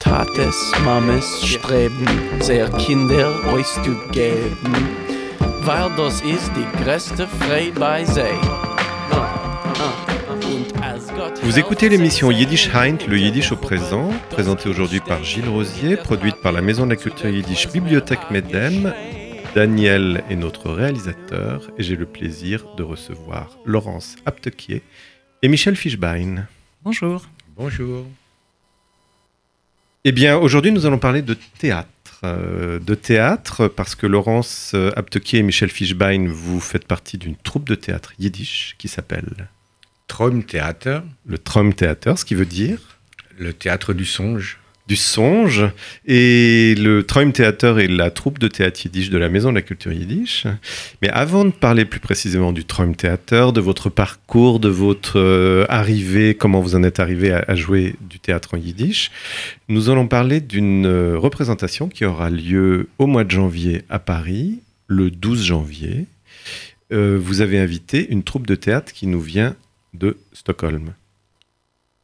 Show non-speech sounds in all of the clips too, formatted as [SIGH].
Tates, Mames streben, sehr Kinder euch zu geben, weil das ist die größte Freude bei sei. Vous écoutez l'émission Yiddish Heint, le Yiddish au présent, présentée aujourd'hui par Gilles Rosier, produite par la Maison de la Culture Yiddish Bibliothèque Medem. Daniel est notre réalisateur et j'ai le plaisir de recevoir Laurence Aptequier et Michel Fischbein. Bonjour. Bonjour. Eh bien, aujourd'hui, nous allons parler de théâtre. Euh, de théâtre, parce que Laurence Aptequier et Michel Fischbein, vous faites partie d'une troupe de théâtre yiddish qui s'appelle Traumtheater. Le Traumtheater, ce qui veut dire Le théâtre du songe. Du songe. Et le Traumtheater est la troupe de théâtre yiddish de la Maison de la Culture Yiddish. Mais avant de parler plus précisément du Traumtheater, de votre parcours, de votre euh, arrivée, comment vous en êtes arrivé à, à, jouer du théâtre en yiddish, nous allons parler d'une euh, représentation qui aura lieu au mois de janvier à Paris, le 12 janvier. Euh, vous avez invité une troupe de théâtre qui nous vient de Stockholm.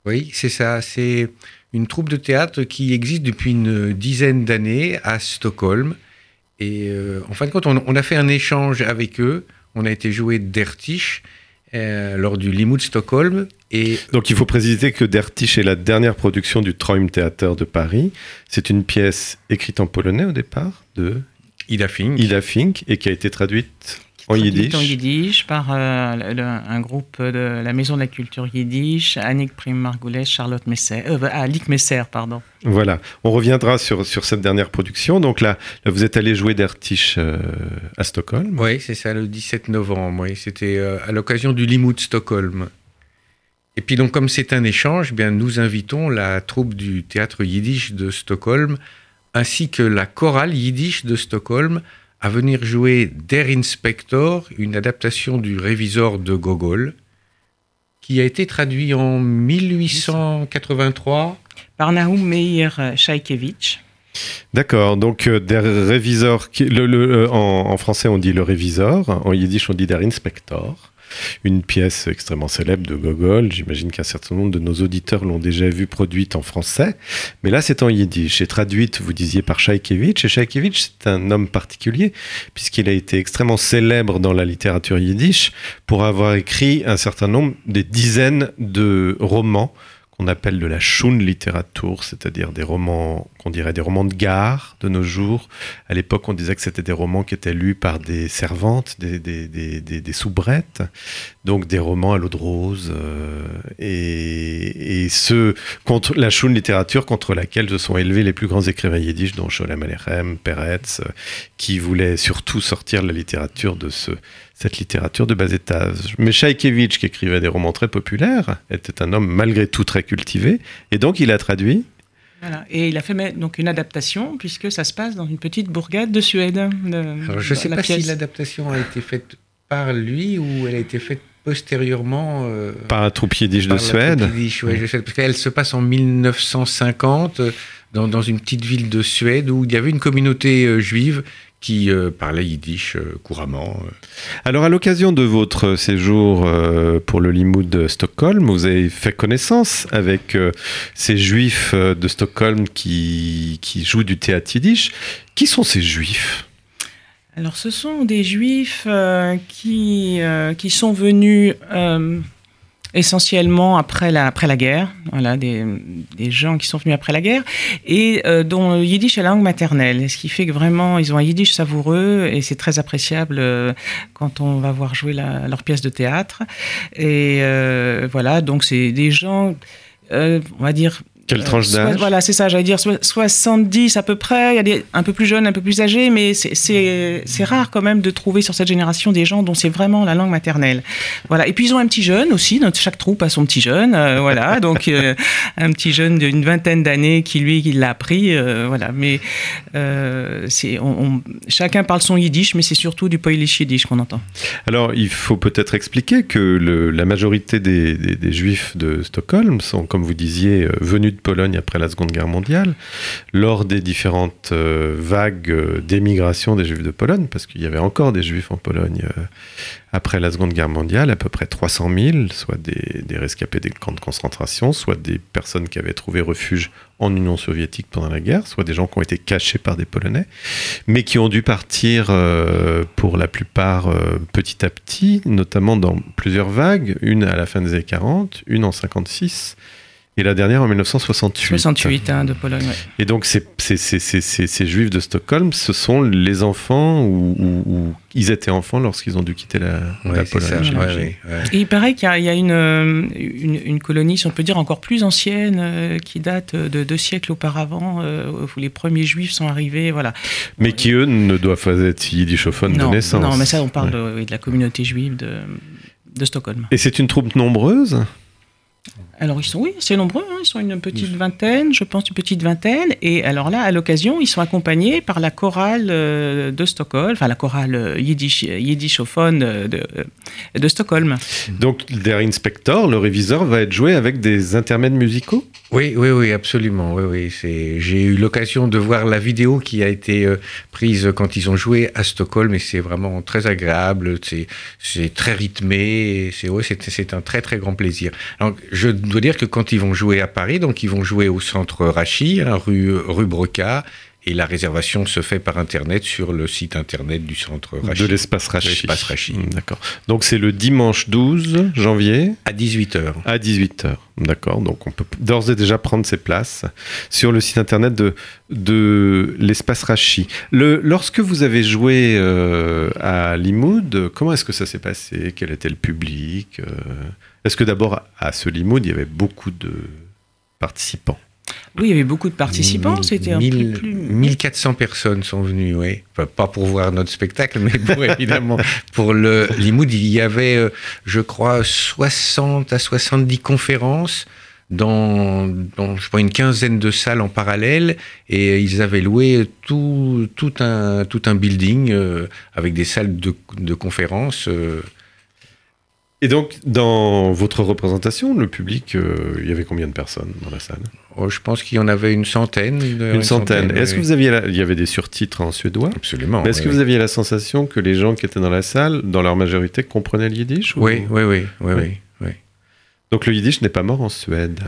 Oui, c'est ça. C'est une troupe de théâtre qui existe depuis une dizaine d'années à Stockholm. Et euh, en fin de compte, on, on, a fait un échange avec eux. On a été joué d'Ertisch euh, lors du Limoude Stockholm. Et Donc il faut préciser que Dertisch est la dernière production du Traumtheater de Paris. C'est une pièce écrite en polonais au départ de Ida Fink. Ida Fink et qui a été traduite en yiddish. en yiddish par euh, le, un groupe de la Maison de la Culture Yiddish, Annick Prim-Margoulet, Charlotte Messer, euh, Alic Messer, pardon. Voilà, on reviendra sur, sur cette dernière production. Donc là, là vous êtes allé jouer d'Ertisch euh, à Stockholm. Oui, c'est ça, le 17 novembre. Oui, c'était euh, à l'occasion du Limoude Stockholm. Et puis donc, comme c'est un échange, eh bien, nous invitons la troupe du théâtre yiddish de Stockholm ainsi que la chorale yiddish de Stockholm à venir jouer Der Inspector, une adaptation du Révisor de Gogol, qui a été traduit en 1883 par Nahum Meir Shaikevich. D'accord, donc euh, Der Révisor, le, le, euh, en, en, français on dit le Révisor, en yiddish on dit Der Inspector une pièce extrêmement célèbre de Gogol. J'imagine qu'un certain nombre de nos auditeurs l'ont déjà vue produite en français. Mais là, c'est en yiddish. Et traduite, vous disiez, par Shaikevich. Et Shaikevich, c'est un homme particulier, puisqu'il a été extrêmement célèbre dans la littérature yiddish pour avoir écrit un certain nombre, des dizaines de romans qu'on appelle de la Shun littérature, c'est-à-dire des romans qu'on dirait des romans de gare de nos jours. À l'époque, on disait que c'était des romans qui étaient lus par des servantes, des, des, des, des, soubrettes, donc des romans à l'eau de rose, euh, et, et ce contre la Shun littérature contre laquelle se sont élevés les plus grands écrivains yiddish, dont Sholem Alechem, Peretz, euh, qui voulaient surtout sortir la littérature de ce cette littérature de bas étage. Mais Shaikevich, qui écrivait des romans très populaires, était un homme malgré tout très cultivé, et donc il a traduit. Voilà. Et il a fait donc une adaptation, puisque ça se passe dans une petite bourgade de Suède. De, Alors, je ne sais pas pièce. si l'adaptation a été faite par lui ou elle a été faite postérieurement euh, par un troupe yiddish de Suède. Yiddish, ouais, je sais, parce qu'elle se passe en 1950 dans, dans, une petite ville de Suède où il y avait une communauté euh, juive qui euh, parlait yiddish euh, couramment. Alors, à l'occasion de votre séjour euh, pour le Limoud de Stockholm, vous avez fait connaissance avec euh, ces juifs de Stockholm qui, qui jouent du théâtre yiddish. Qui sont ces juifs? Alors, ce sont des juifs qui, qui sont venus essentiellement après la, après la guerre, voilà, des, des, gens qui sont venus après la guerre, et euh, dont le yiddish est la langue maternelle, ce qui fait que vraiment, ils ont un yiddish savoureux, et c'est très appréciable euh, quand on va voir jouer leur pièce de théâtre. Et euh, voilà, donc c'est des gens, on va dire, quelle tranche d'âge euh, Voilà, c'est ça, j'allais dire 70 à peu près. Il y a des un peu plus jeunes, un peu plus âgés, mais c'est rare quand même de trouver sur cette génération des gens dont c'est vraiment la langue maternelle. Voilà. Et puis ils ont un petit jeune aussi. Notre, chaque troupe a son petit jeune. Euh, voilà. [LAUGHS] Donc euh, un petit jeune d'une vingtaine d'années qui lui, qui l'a appris. Euh, voilà. Mais c'est chacun parle son yiddish, mais c'est surtout du polish yiddish qu'on entend. Alors il faut peut-être expliquer que le, la majorité des, des, des, juifs de Stockholm sont, comme vous disiez, venus de Pologne après la Seconde Guerre mondiale, lors des différentes euh, vagues euh, d'émigration des Juifs de Pologne, parce qu'il y avait encore des Juifs en Pologne euh, après la Seconde Guerre mondiale, à peu près 300 000, soit des, des rescapés des camps de concentration, soit des personnes qui avaient trouvé refuge en Union soviétique pendant la guerre, soit des gens qui ont été cachés par des Polonais, mais qui ont dû partir pour la plupart petit à petit, notamment dans plusieurs vagues, une à la fin des années 40, une en 56 et la dernière en 1968. 68 hein, de Pologne. ouais. Et donc ces, ces, ces, ces, ces- ces juifs de Stockholm, ce sont les enfants ou, ou- ou ils étaient enfants lorsqu'ils ont dû quitter la, Ouais, Pologne. ça. j'imagine. Ouais, ouais, ouais. Et il paraît qu'il y a, il y a une, euh, une, une colonie, si on peut dire, encore plus ancienne, euh, qui date de deux siècles auparavant, euh, où les premiers juifs sont arrivés. Voilà. Mais qui eux ne doivent pas être yiddishophones de naissance. non, mais ça, on parle Ouais. de, oui, de la communauté juive de, de Stockholm. Et c'est une troupe nombreuse? Alors, ils sont, oui, c'est nombreux, hein, ils sont une petite vingtaine, je pense une petite vingtaine. Et alors là, à l'occasion, ils sont accompagnés par la chorale euh, de Stockholm, enfin la chorale euh, yiddish, yiddishophone euh, de, de Stockholm. Donc der inspector, le réviseur, va être joué avec des intermèdes musicaux? Oui, oui, oui, absolument. Oui, oui. C'est. J'ai eu l'occasion de voir la vidéo qui a été euh, prise quand ils ont joué à Stockholm, et c'est vraiment très agréable. C'est, c'est très rythmé. C'est, ouais, c'est, c'est un très, très grand plaisir. Alors, je dois dire que quand ils vont jouer à Paris, donc ils vont jouer au centre Rachi, hein, rue, rue Broca. Et la réservation se fait par internet sur le site internet du centre Rachi. de l'espace Rachi. l'espace Rachi. Mm, D'accord. Donc c'est le dimanche 12 janvier? À 18h. à 18h. D'accord. Donc on peut d'ores et déjà prendre ses places sur le site internet de, de l'espace Rachi. Le, lorsque vous avez joué euh, à Limoud, comment est-ce que ça s'est passé? Quel était le public Euh, Est-ce que d'abord à ce Limoud, il y avait beaucoup de participants Oui, il y avait beaucoup de participants, c'était un peu plus... 1400 personnes sont venues, oui. Enfin, pas pour voir notre spectacle, mais pour, [LAUGHS] évidemment pour le Limoud. Il y avait, euh, je crois, 60 à 70 conférences dans, dans, je crois, une quinzaine de salles en parallèle. Et ils avaient loué tout, tout, un, tout un building euh, avec des salles de, de conférences. euh. Et donc, dans votre représentation, le public, euh, il y avait combien de personnes dans la salle? Oh, je pense qu'il y en avait une centaine. Une centaine. Est-ce que oui. vous aviez la- il y avait des surtitres en suédois? Absolument. Est-ce oui, que oui. vous aviez la sensation que les gens qui étaient dans la salle, dans leur majorité, comprenaient le yiddish ou- Oui, oui, oui, oui, Oui. oui, oui. Donc le yiddish n'est pas mort en Suède.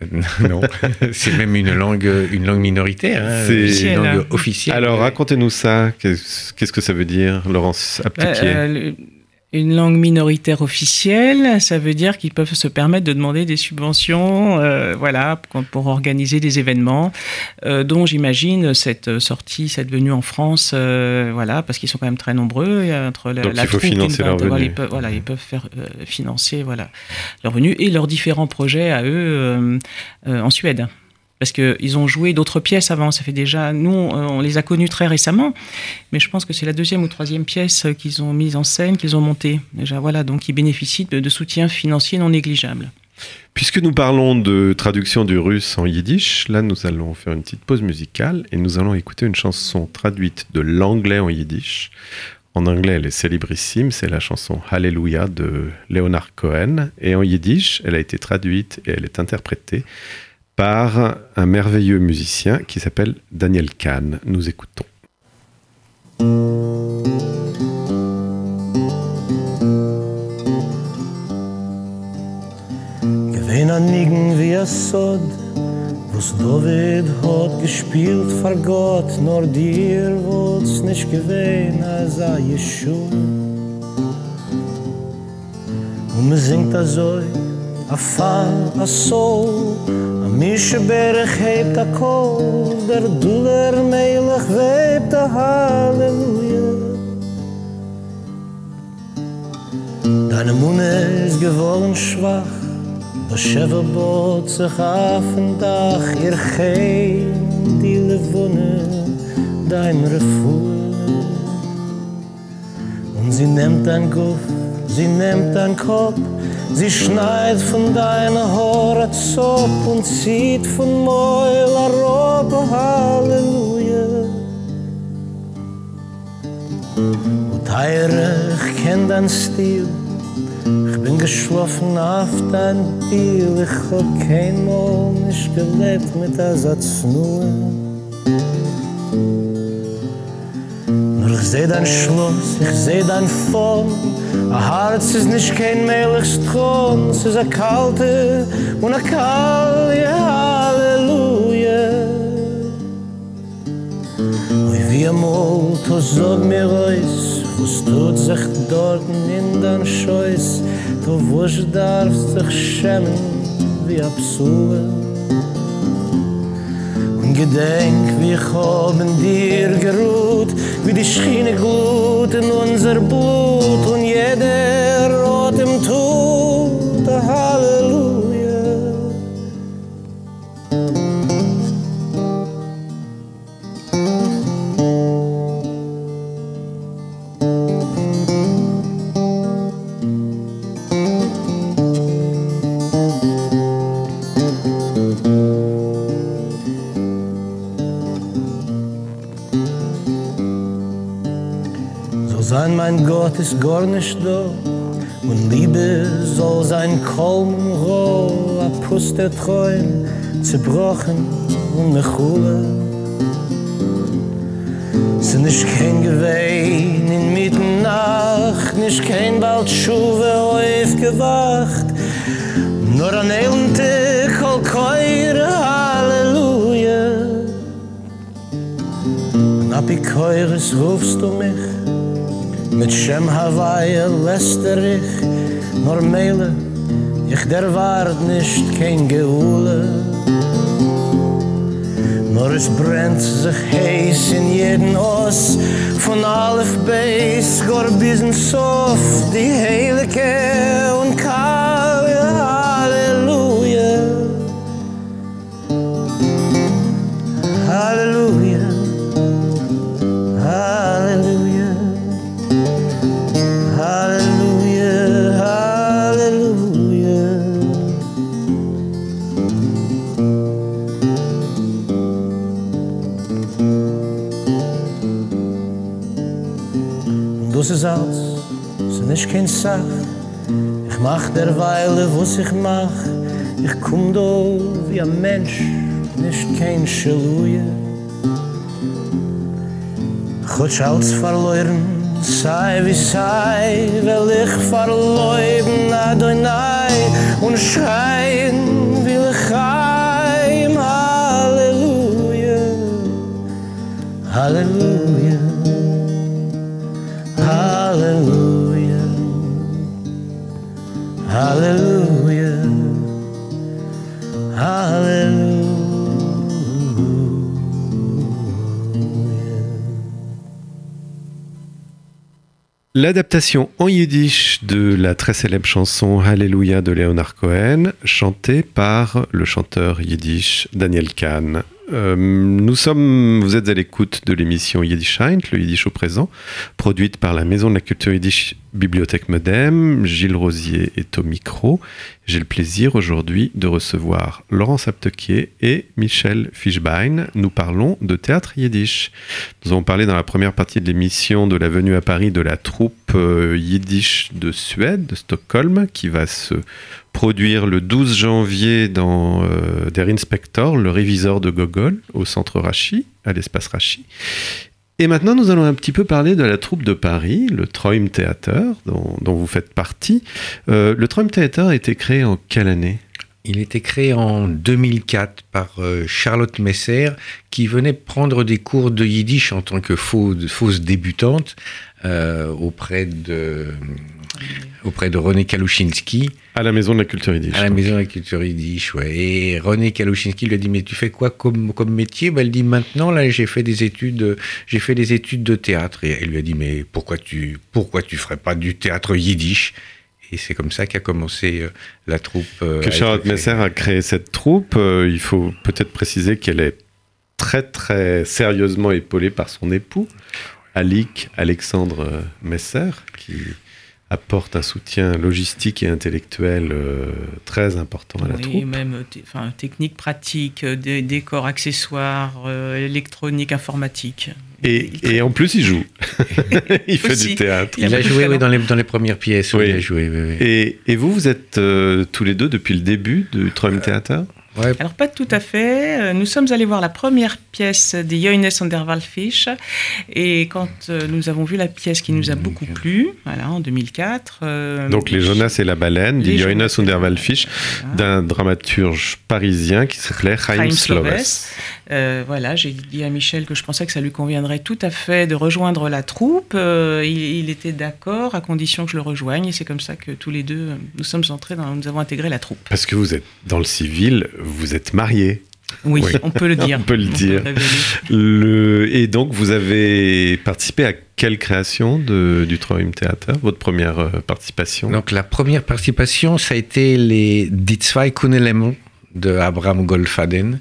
[LAUGHS] non, [LAUGHS] c'est même une langue, une langue minoritaire, hein, C'est- une langue Officielle. officielle. Alors racontez-nous ça. Qu'est-ce que ça veut dire, Laurence Aptiquier Euh, une langue minoritaire officielle, ça veut dire qu'ils peuvent se permettre de demander des subventions, euh, voilà, pour, pour organiser des événements, euh, dont j'imagine cette sortie, cette venue en France, euh, voilà, parce qu'ils sont quand même très nombreux. et entre la, Donc, la il faut financer leurs vingtaine, voilà, ils peuvent, voilà, ils peuvent faire euh, financer, voilà, leurs venues et leurs différents projets à eux euh, euh, en Suède. Parce qu'ils ont joué d'autres pièces avant. Ça fait déjà. Nous, on les a connus très récemment. Mais je pense que c'est la deuxième ou troisième pièce qu'ils ont mise en scène, qu'ils ont montée. Déjà, voilà. Donc, ils bénéficient de, de soutien financier non négligeable. Puisque nous parlons de traduction du russe en yiddish, là nous allons faire une petite pause musicale et nous allons écouter une chanson traduite de l'anglais en yiddish. En anglais, elle est célébrissime, c'est la chanson Hallelujah de Leonard Cohen. Et en yiddish, elle a été traduite et elle est interprétée par un merveilleux musicien qui s'appelle Daniel Kahn. Nous écoutons. Gewein an Nigen wie a Sod, David hat gespielt vor Gott, nur dir wo's nicht gewein als a Jeschu. Und singt a Zoi, a Fa, a Sol, a Mische Berg hebt a Kol, der Duller Melech webt a Halleluja. Deine Munde ist geworden schwach, Das Schäferboot sich auf dem Dach, ihr Gein, die Levone, dein Refuhr. Und sie nimmt dein Guff, sie nimmt dein Kopf, sie schneidet von deiner Haare Zopp und zieht von Meul a Robe, Halleluja. Und Heire, ich kenn dein Stil, ich bin geschlafen auf dein Tier, ich hab kein Mal nicht gelebt mit der ich seh dein Schloss, ich seh dein Form, a Herz ist nicht kein mehliges Thron, es ist a kalte und a kalte Halleluja. Oi, wie amol, to sag mir ois, was tut sich dort in dein Scheuß, to wusch darfst dich schämen wie a Psue. gedenk wie hoben dir geruht wie die schiene gut in unser boot und jede ist gar nicht da. Und Liebe soll sein und roh, a der Träum, zerbrochen und mechule. Sie nicht kein Gewein in Mitternacht, nicht kein bald Schuwe aufgewacht, nur an Elente kol keure Halleluja. Ich heures rufst du mich, mit Shem Hawaii läster ich, nur Meile, ich der Wart nicht kein Geule. Nur es brennt sich heiß in jeden Oss, von Alef Beis, gor bis in Sof, die Heilige und Kalle, Alles, es ist nicht kein Sach. Ich mach derweile, was ich mach. Ich komm da wie ein Mensch, nicht kein Schaluja. Goed als verloren, sei wie sei, will ich verloren Adonai und schreien will ich L'adaptation en yiddish de la très célèbre chanson Alléluia de Leonard Cohen, chantée par le chanteur yiddish Daniel Kahn. Euh, nous sommes, vous êtes à l'écoute de l'émission Yiddish Heint, le Yiddish au présent, produite par la Maison de la Culture Yiddish Bibliothèque Modem, Gilles Rosier est au micro. J'ai le plaisir aujourd'hui de recevoir Laurence Aptequier et Michel Fischbein. Nous parlons de théâtre yiddish. Nous avons parlé dans la première partie de l'émission de la venue à Paris de la troupe euh, yiddish de Suède, de Stockholm, qui va se produire le 12 janvier dans euh, Der Inspector, le réviseur de Gogol, au centre Rachi, à l'espace Rachi. Et maintenant, nous allons un petit peu parler de la troupe de Paris, le Troim Theater, dont, vous faites partie. Euh, le Troim Theater a été créé en quelle année? Il a été créé en 2004 par euh, Charlotte Messer, qui venait prendre des cours de yiddish en tant que fausse débutante euh, auprès, de, auprès de René Kalushinski À la Maison de la Culture Yiddish. à la Maison de la Culture Yiddish. Ouais. Et René Kalushinski lui a dit Mais tu fais quoi comme, comme métier? Ben, Elle dit Maintenant, là, j'ai fait des études, j'ai fait des études de théâtre. Et elle lui a dit Mais pourquoi tu, pourquoi tu ferais pas du théâtre yiddish? Et c'est comme ça qu'a commencé euh, la troupe. euh, que Charlotte. Messer a créé cette troupe. Euh, il faut peut-être préciser qu'elle est très très sérieusement épaulée par son époux, Alik Alexandre Messer, qui apporte un soutien logistique et intellectuel euh, très important à la Oui, troupe. même t- enfin, technique, pratique, euh, des décors, accessoires, euh, électronique, informatique. Et, et en plus, il joue. [LAUGHS] il fait Aussi. du théâtre. Il a Il joué oui, dans, les, dans les premières pièces. oui. Il a joué, oui, oui. Et, et vous, vous êtes euh, tous les deux depuis le début du Träum Theater? Ouais, Alors pas tout à fait. Euh, Nous sommes allés voir la première pièce des Johannes und der et quand euh, nous avons vu la pièce qui nous a beaucoup plu, voilà, en 2004. euh, Donc les Jonas et la baleine, et und la der Wallfisch, voilà. d'un dramaturge parisien qui s'appelait Chaim Sloves. Euh, voilà, j'ai dit à Michel que je pensais que ça lui conviendrait tout à fait de rejoindre la troupe. Euh, il, il était d'accord à condition que je le rejoigne et c'est comme ça que tous les deux euh, nous sommes entrés dans, nous avons intégré la troupe. Parce que vous êtes dans le civil, vous êtes mariés. Oui, Oui. on peut le [LAUGHS] dire. On peut le dire. Le... Et donc vous avez participé à quelle création de, du Träum Theater, votre première participation? Donc la première participation, ça a été les Die zwei de Abraham Goldfaden,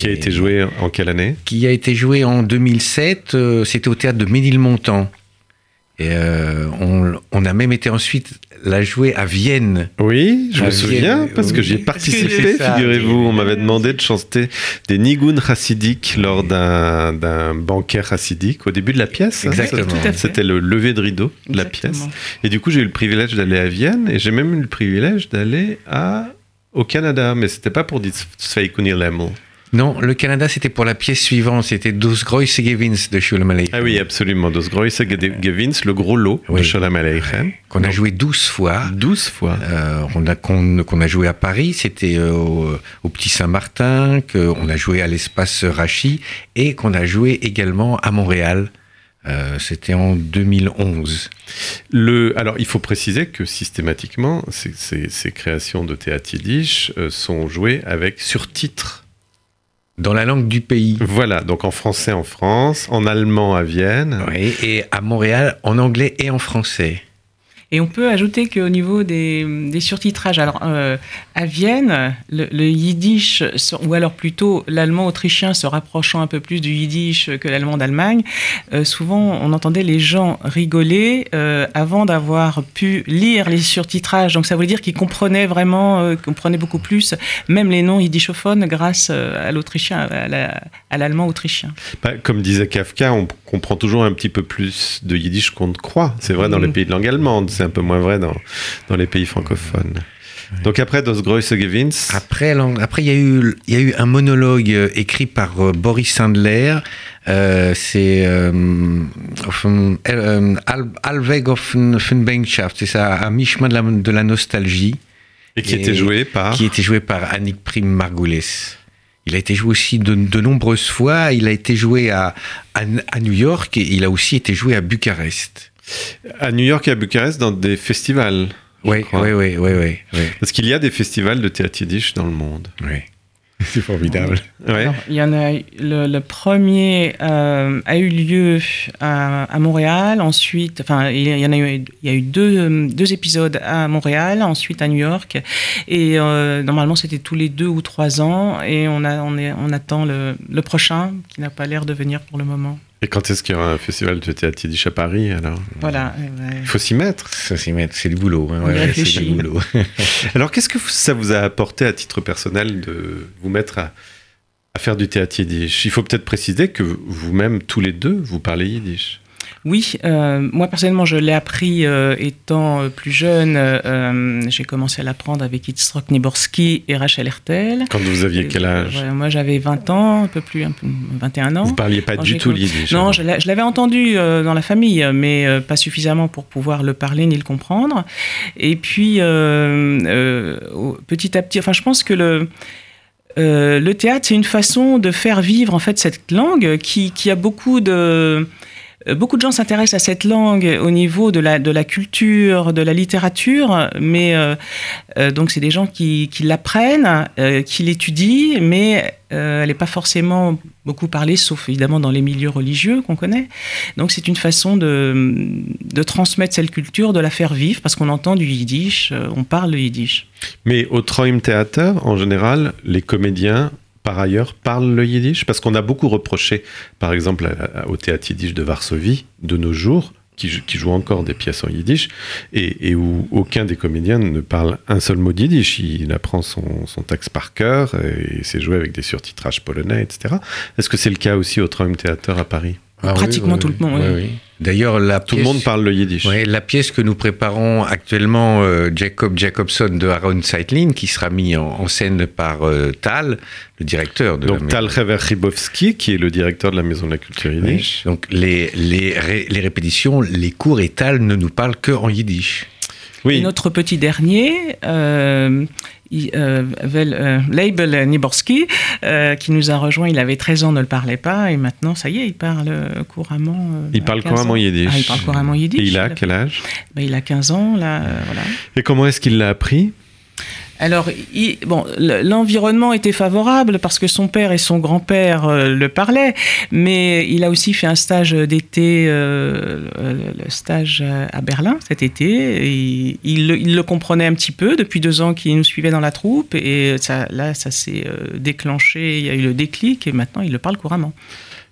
Qui a été joué en quelle année? Qui a été joué en 2007. euh, C'était au théâtre de Ménilmontant. Et euh, on, on a même été ensuite la jouer à Vienne. Oui, je me souviens, Vienne, parce que j'y ai participé, figurez-vous. On m'avait demandé de chanter des Nigun chassidiques lors d'un d'un banquet chassidique au début de la pièce. hein. Exactement. C'était le lever de rideau de la pièce. Et du coup, j'ai eu le privilège d'aller à Vienne et j'ai même eu le privilège d'aller à au Canada, mais c'était pas pour Die zwei Kunilemmel. Non, le Canada, c'était pour la pièce suivante. C'était Dos Grosse Gewins de Schulem Ah oui, absolument. Das große Gewinns, le gros lot de Oui. Shalom Aleichem. qu'on a joué 12 fois. 12 fois. Euh, on a qu'on a joué à Paris, c'était euh, au, au Petit Saint-Martin, qu'on a joué à l'espace Rachi et qu'on a joué également à Montréal. Euh, c'était en 2011. Le, alors, il faut préciser que systématiquement, ces, ces- ces créations de théâtre yiddish sont jouées avec surtitres. Dans la langue du pays. Voilà, donc en français en France, en allemand à Vienne. Oui, et à Montréal, en anglais et en français. Et on peut ajouter qu'au niveau des, des surtitrages, alors euh, à Vienne, le, le yiddish, ou alors plutôt l'allemand autrichien se rapprochant un peu plus du yiddish que l'allemand d'Allemagne, euh, souvent on entendait les gens rigoler euh, avant d'avoir pu lire les surtitrages. Donc ça voulait dire qu'ils comprenaient vraiment, comprenaient beaucoup plus, même les noms yiddishophones grâce à l'autrichien, à la- à l'allemand autrichien. Bah, comme disait Kafka, on comprend toujours un petit peu plus de yiddish qu'on ne croit. C'est vrai dans les Mhm. pays de langue allemande, c'est un peu moins vrai dans, dans les pays francophones. Donc après Das große Gewinns, Après, après il y a eu, il y a eu un monologue euh, écrit par euh, Boris Sandler. Euh, c'est euh, euh, Al- Allweg auf den- auf den Bankschaft. C'est ça, à mi-chemin de la, de la nostalgie. et qui et- était joué par... qui était joué par Annick Prim Margulis. Il a été joué aussi de, de nombreuses fois. Il a été joué à, à, à New York et il a aussi été joué à Bucarest. À New York et à Bucarest dans des festivals. Oui, oui, oui, oui, oui, oui, Parce qu'il y a des festivals de théâtre yiddish dans le monde. oui. [LAUGHS] C'est formidable. Ouais. Alors, il y en a le, le premier euh, a eu lieu à, à Montréal, ensuite, enfin, il y en a eu, il y a eu deux, deux épisodes à Montréal, ensuite à New York, et euh, normalement c'était tous les deux ou trois ans, et on a, on est, on attend le, le prochain qui n'a pas l'air de venir pour le moment. Et quand est-ce qu'il y aura un festival de théâtre yiddish à Paris alors? Voilà. eh ben, Il faut s'y mettre. C'est c'est du boulot. hein, ouais, c'est du boulot. [LAUGHS] Alors qu'est-ce que vous- ça vous a apporté à titre personnel de vous mettre à, à faire du théâtre yiddish? Il faut peut-être préciser que vous-même, tous les deux, vous parlez yiddish. Oui, euh, moi personnellement, je l'ai appris euh, étant euh, plus jeune. euh, J'ai commencé à l'apprendre avec Itzrok Niborski et Rachel Hertel. Quand vous aviez quel âge Moi, j'avais 20 ans, un peu plus, un peu, 21 ans. Vous parliez pas du tout yiddish. Non, je l'a- je l'avais entendu dans la famille, mais pas suffisamment pour pouvoir le parler ni le comprendre. Et puis, petit à petit, enfin, je pense que le, le théâtre, c'est une façon de faire vivre en fait cette langue qui, qui a beaucoup de Beaucoup de gens s'intéressent à cette langue au niveau de la, culture, de la littérature, mais euh, euh, donc c'est des gens qui, l'apprennent, euh, qui l'étudient, mais euh, elle n'est pas forcément beaucoup parlée, sauf évidemment dans les milieux religieux qu'on connaît. Donc c'est une façon de, transmettre cette culture, de la faire vivre, parce qu'on entend du yiddish, euh, on parle le yiddish. Mais au Träum Theater, en général, les comédiens, par ailleurs, parlent le yiddish? Parce qu'on a beaucoup reproché, par exemple, au théâtre yiddish de Varsovie, de nos jours, qui, qui joue encore des pièces en yiddish et, et où aucun des comédiens ne parle un seul mot yiddish. Il apprend son, texte par cœur et c'est joué avec des surtitrages polonais, etc. Est-ce que c'est le cas aussi au Traumtheater à Paris? Ah Pratiquement tout le monde, oui, oui. oui. D'ailleurs, la Tout le monde parle le yiddish. Ouais, la pièce que nous préparons actuellement, euh, Jacob Jacobson de Aaron Seitlin, qui sera mis en, en scène par euh, Tal, le directeur de Donc la Tal Hever qui est le directeur de la Maison de la Culture Oui. Yiddish. Donc les, les, ré- les répétitions, les cours et Tal ne nous parlent que en yiddish. Oui, Et notre petit dernier, euh, il- euh, euh, Leibel Niborski, euh, qui nous a rejoint, il avait 13 ans, ne le parlait pas, et maintenant, ça y est, il parle couramment. il parle 15 couramment yiddish. Ah, il parle couramment yiddish. Et il a quel âge? Ben, il a 15 ans, là, voilà. Et comment est-ce qu'il l'a appris? Alors, bon, le- l'environnement était favorable parce que son père et son grand-père euh, le parlaient, mais il a aussi fait un stage d'été, euh, le, stage à Berlin cet été. Il, le- il le comprenait un petit peu depuis deux ans qu'il nous suivait dans la troupe, et là, ça s'est euh, déclenché, il y a eu le déclic, et maintenant il le parle couramment.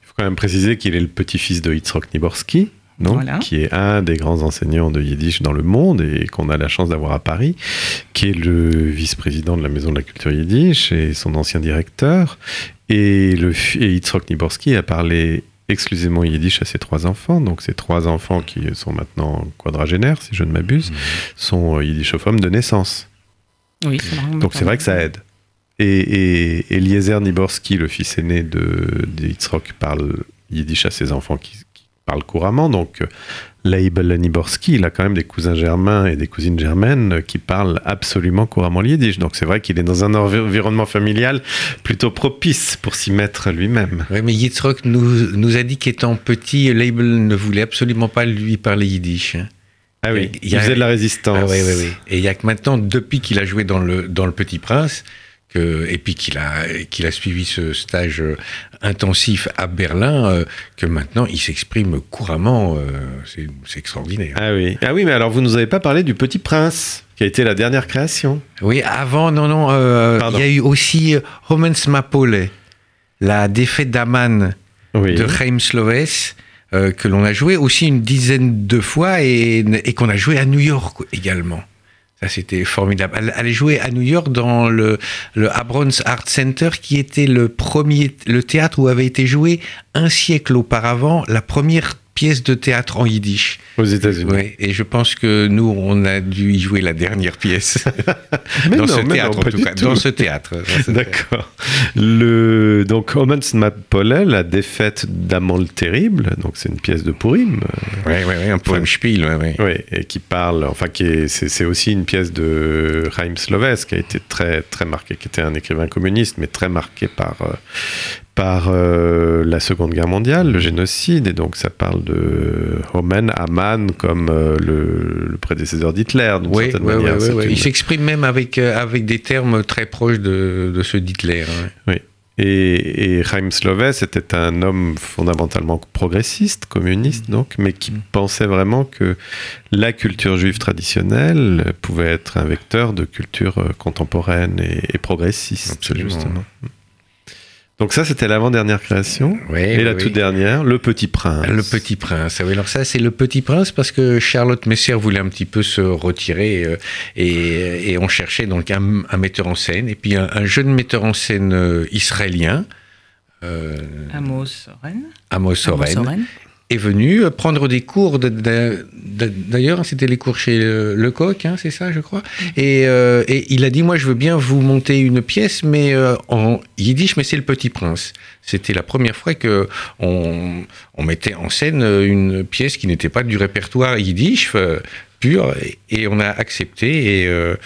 Il faut quand même préciser qu'il est le petit-fils de Yitzhak Niborski, donc, Voilà. qui est un des grands enseignants de Yiddish dans le monde et qu'on a la chance d'avoir à Paris, qui est le vice-président de la Maison de la Culture Yiddish et son ancien directeur. Et, le, et Yitzhak Niborski a parlé exclusivement yiddish à ses trois enfants. Donc ces trois enfants qui sont maintenant quadragénaires, si je ne m'abuse, sont euh, yiddishophones de naissance. Oui, c'est Donc c'est vrai que ça aide. Et, et Eliezer Niborski, le fils aîné de, de Yitzhak, parle yiddish à ses enfants qui, qui parlent couramment. Donc euh, Leibel Niborski, il a quand même des cousins germains et des cousines germaines euh, qui parlent absolument couramment le yiddish. Donc c'est vrai qu'il est dans un envi- environnement familial plutôt propice pour s'y mettre lui-même. Oui, mais Yitzhak nous, nous a dit qu'étant petit, Label ne voulait absolument pas lui parler yiddish. Ah oui, Il faisait de la résistance. Ah oui, oui, oui. Et il y a que maintenant, depuis qu'il a joué dans le, dans le Petit Prince, que, et puis qu'il a, qu'il a suivi ce stage euh, intensif à Berlin, euh, que maintenant il s'exprime couramment. euh, c'est, c'est extraordinaire. Ah oui. ah oui, mais alors vous nous avez pas parlé du Petit Prince, qui a été la dernière création? Oui, avant, non, non, euh, il y a eu aussi Homens Mapole, la défaite d'Aman Oui. de Chaim Sloves. que l'on a joué aussi une dizaine de fois et, et qu'on a joué à New York également. Ça, c'était formidable. Est jouée à New York dans le, le Abrons Art Center, qui était le premier, le théâtre où avait été joué un siècle auparavant la première pièce de théâtre en yiddish. Aux États-Unis. Ouais, et je pense que nous, on a dû y jouer la dernière pièce. [LAUGHS] Mais dans non, ce mais théâtre, non, en pas tout du cas. tout. Dans ce théâtre. D'accord. Le donc Homens Mapole, la défaite d'Amant le terrible, donc c'est une pièce de Purim, Ouais, ouais, ouais, un poème spiel, ouais, ouais. oui, et qui parle, enfin qui est, c'est, c'est aussi une pièce de Chaim Sloves qui a été très très marqué, qui était un écrivain communiste, mais très marqué par euh, par euh, la Seconde Guerre mondiale, le génocide, et donc ça parle de Homen, Aman comme euh, le, le prédécesseur d'Hitler, d'une Oui, certaine manière. une- Il s'exprime même avec, euh, avec des termes très proches de, de ceux d'Hitler. hein. Et, et Chaim Sloves était un homme fondamentalement progressiste, communiste donc, mais qui pensait vraiment que la culture juive traditionnelle pouvait être un vecteur de culture contemporaine et, et progressiste, Absolument. justement. Donc ça, c'était l'avant-dernière création. Et la toute oui. dernière, Le Petit Prince. Le Petit Prince. Oui, alors ça, c'est le Petit Prince parce que Charlotte Messer voulait un petit peu se retirer euh, et, et on cherchait donc un, un metteur en scène et puis un, un jeune metteur en scène euh, israélien, euh, Amos Soren. Amos Amos Oren, Soren. Est venu euh, prendre des cours. de- de- de- D'ailleurs, c'était les cours chez euh, Lecoq, hein, c'est ça, je crois. Et, euh, et il a dit, moi, je veux bien vous monter une pièce, mais euh, en yiddish, mais c'est le Petit Prince. C'était la première fois que on, on mettait en scène une pièce qui n'était pas du répertoire yiddish euh, pur, et, et on a accepté. Et euh,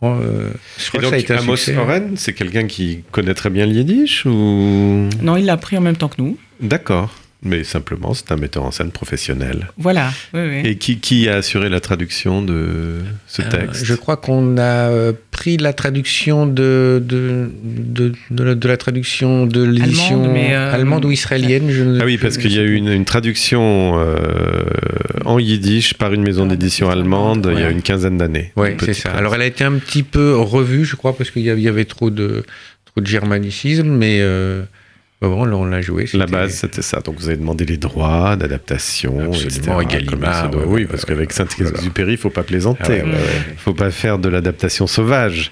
on, euh, je crois Et que ça a donc, été un Amos. Oren, c'est quelqu'un qui connaît très bien le yiddish ou? Non, il l'a pris en même temps que nous. D'accord. Mais simplement, c'est un metteur en scène professionnel. Voilà. Oui, oui. Et qui, qui a assuré la traduction de ce Euh, texte? je crois qu'on a euh, pris la traduction de, de, de, de la, de la traduction de l'édition Allemande, euh, allemande ou israélienne. Je ne- Ah oui, parce qu'il y a eu une, une traduction euh, en yiddish par une maison d'édition maison allemande il y a une quinzaine d'années. Oui, c'est ça. Alors elle a été un petit peu revue, je crois, parce qu'il y avait, il y avait trop de, trop de germanicisme, mais, euh, Bon, on l'a joué. La base, c'était ça. Donc, vous avez demandé les droits d'adaptation, Absolument, etc., Gallimard, doit. oui, parce qu'avec Saint-Exupéry, il ne faut pas plaisanter. Ah ouais, Il ouais. faut pas faire de l'adaptation sauvage.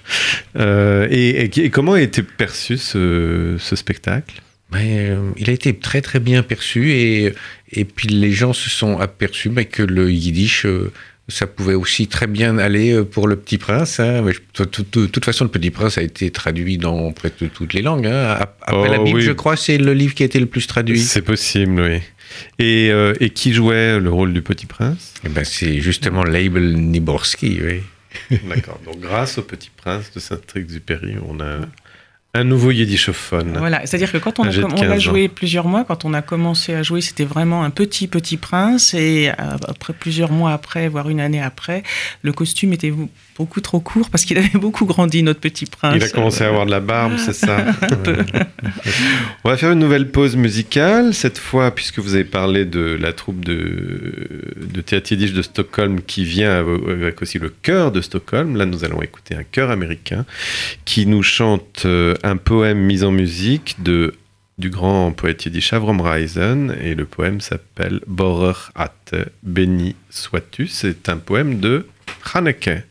Euh, et, et- et comment a été perçu ce, ce spectacle? Mais, euh, il a été très très bien perçu et, et puis les gens se sont aperçus mais que le yiddish, euh, ça pouvait aussi très bien aller euh, pour le Petit Prince. hein. Mais De toute- façon, le Petit Prince a été traduit dans presque toutes les langues. hein. Ap- Après Oh, la Bible, oui. je crois, c'est le livre qui a été le plus traduit. C'est possible, oui. Et, euh, et qui jouait le rôle du Petit Prince? Eh ben, c'est justement Label Niborski. Oui. D'accord. Donc, grâce au Petit Prince de Saint-Exupéry, on a un nouveau yiddishophone. Voilà, c'est-à-dire que quand on, a Âgé de com- on l'a 15 ans. joué plusieurs mois, quand on a commencé à jouer, c'était vraiment un petit petit prince, et euh, après plusieurs mois après, voire une année après, le costume était beaucoup trop court parce qu'il [LAUGHS] avait beaucoup grandi notre petit prince. Il a commencé à avoir de la barbe, [LAUGHS] c'est ça peu. On va faire une nouvelle pause musicale. Cette fois, puisque vous avez parlé de la troupe de, de théâtre yiddish de Stockholm qui vient avec aussi le chœur de Stockholm, là nous allons écouter un chœur américain qui nous chante euh, un poème mis en musique de du grand poète yiddish Avram Reisen et le poème s'appelle Borer At, béni sois-tu. C'est un poème de Haneke.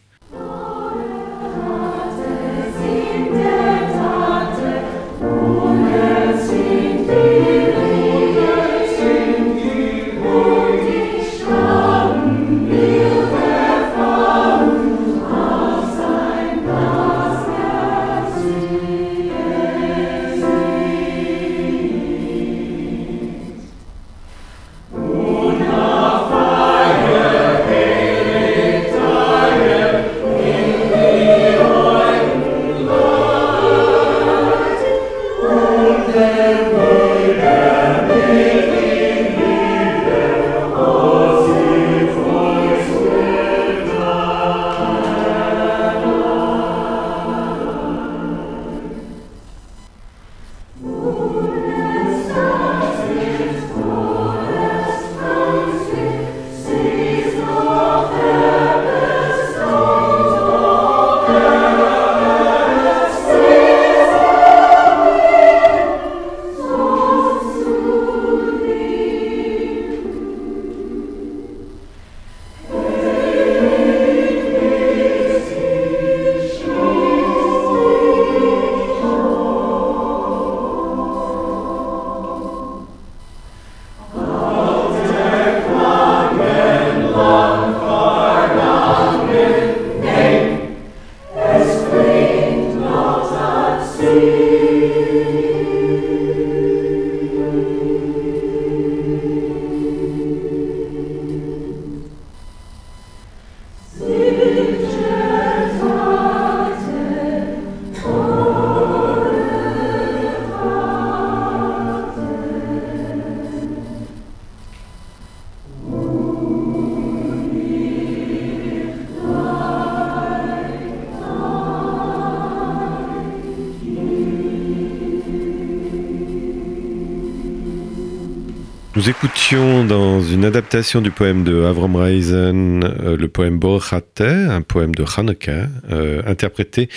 Écoutions dans une adaptation du poème de Avram Reisen euh, le poème Borchate, un poème de Hanukkah, euh, interprété